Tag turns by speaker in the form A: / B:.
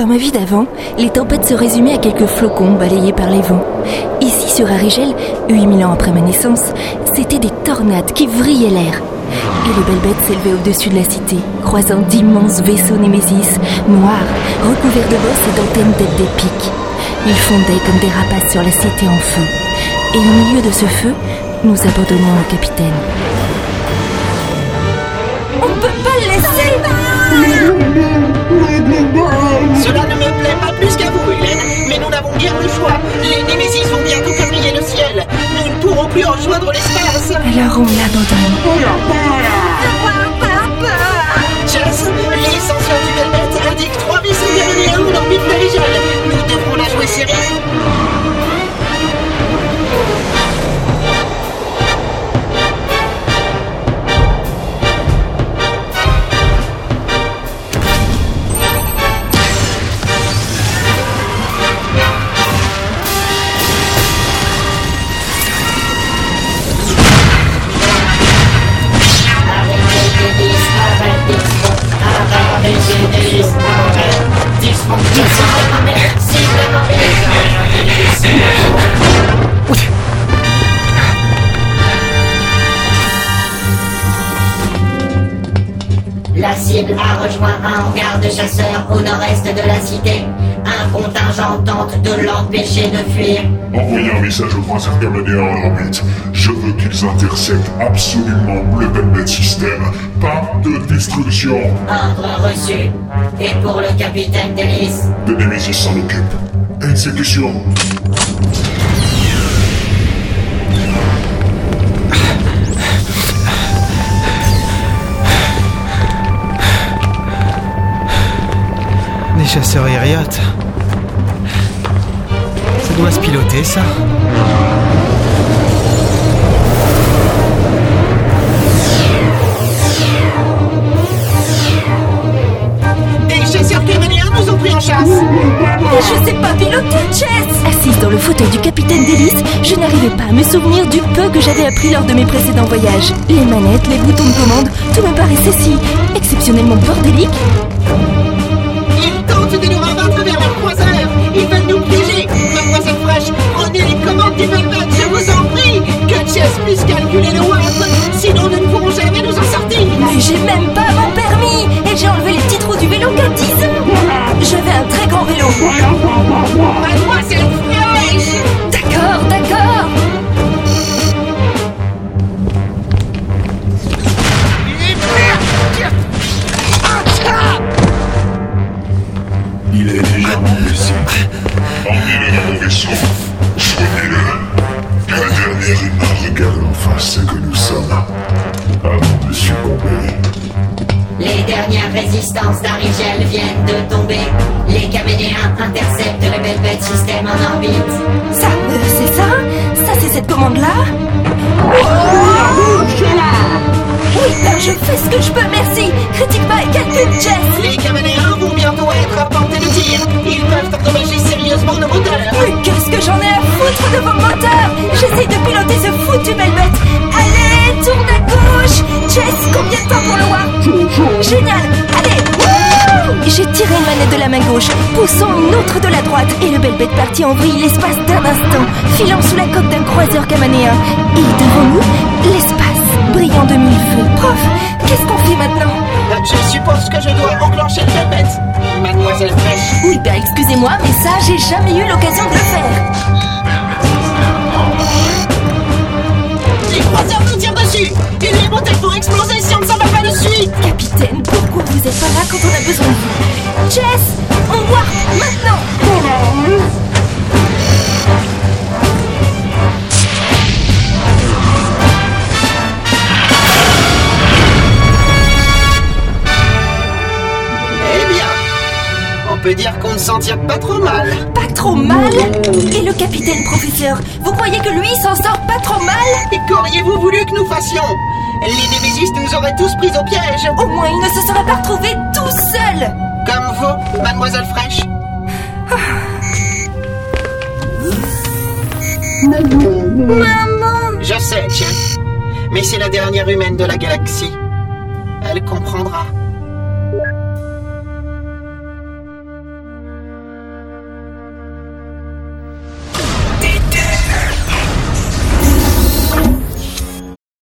A: Dans ma vie d'avant, les tempêtes se résumaient à quelques flocons balayés par les vents. Ici, sur Arigel, 8000 ans après ma naissance, c'était des tornades qui vrillaient l'air. Et le belle bête s'élevait au-dessus de la cité, croisant d'immenses vaisseaux Némésis, noirs, recouverts de bosses et d'antennes têtes des pics. Ils fondaient comme des rapaces sur la cité en feu. Et au milieu de ce feu, nous abandonnons le capitaine.
B: time. La
C: cible a rejoint un hangar de chasseurs au nord-est de la cité. Un contingent tente de l'empêcher de fuir.
D: Envoyez un message aux croiseurs gaméléens en orbite. Je veux qu'ils interceptent absolument le Velvet System. Pas de destruction.
C: Ordre reçu. Et pour le capitaine Delis,
D: Nemesis s'en occupe. Exécution.
E: Des chasseurs Iriot. Ça doit se piloter, ça.
B: Des chasseurs nous ont pris en chasse.
A: Je sais pas piloter, Chess Assise dans le fauteuil du capitaine Délice, je n'arrivais pas à me souvenir du peu que j'avais appris lors de mes précédents voyages. Les manettes, les boutons de commande, tout me paraissait si exceptionnellement bordélique. D'accord, d'accord.
D: Il est déjà mon
C: dernières résistances d'Arigel viennent de tomber. Les caméléens interceptent le Velvet System en orbite.
A: Ça, euh, c'est ça Ça, c'est cette commande-là Oui, ben je fais ce que je peux, merci Critique pas et calcule, Jess pour Génial Allez J'ai tiré une manette de la main gauche, poussant une autre de la droite, et le Velvet partit en vrille l'espace d'un instant, filant sous la coque d'un croiseur camanéen. Et devant nous, l'espace, brillant de mille feux. Prof, qu'est-ce qu'on fait maintenant?
B: Euh, Je suppose que je dois enclencher le Velvet. Mademoiselle Fresh.
A: Oui, ben excusez-moi, mais ça, j'ai jamais eu l'occasion de le faire.
B: Les croiseurs nous tirent dessus. Et les moteurs vont exploser si on ne
A: quand on a besoin de vous. Jess, on warp maintenant.
B: Eh bien, on peut dire qu'on ne s'en tire pas trop mal.
A: Pas trop mal Et le capitaine professeur, vous croyez que lui s'en sort pas trop mal
B: Et qu'auriez-vous voulu que nous fassions? Les Némésis nous auraient tous pris au piège.
A: Au moins, il ne se serait pas retrouvé tout seul
B: Comme vous, Mademoiselle Fresh.
A: Maman
B: Je sais, Chess. Mais c'est la dernière humaine de la galaxie. Elle comprendra.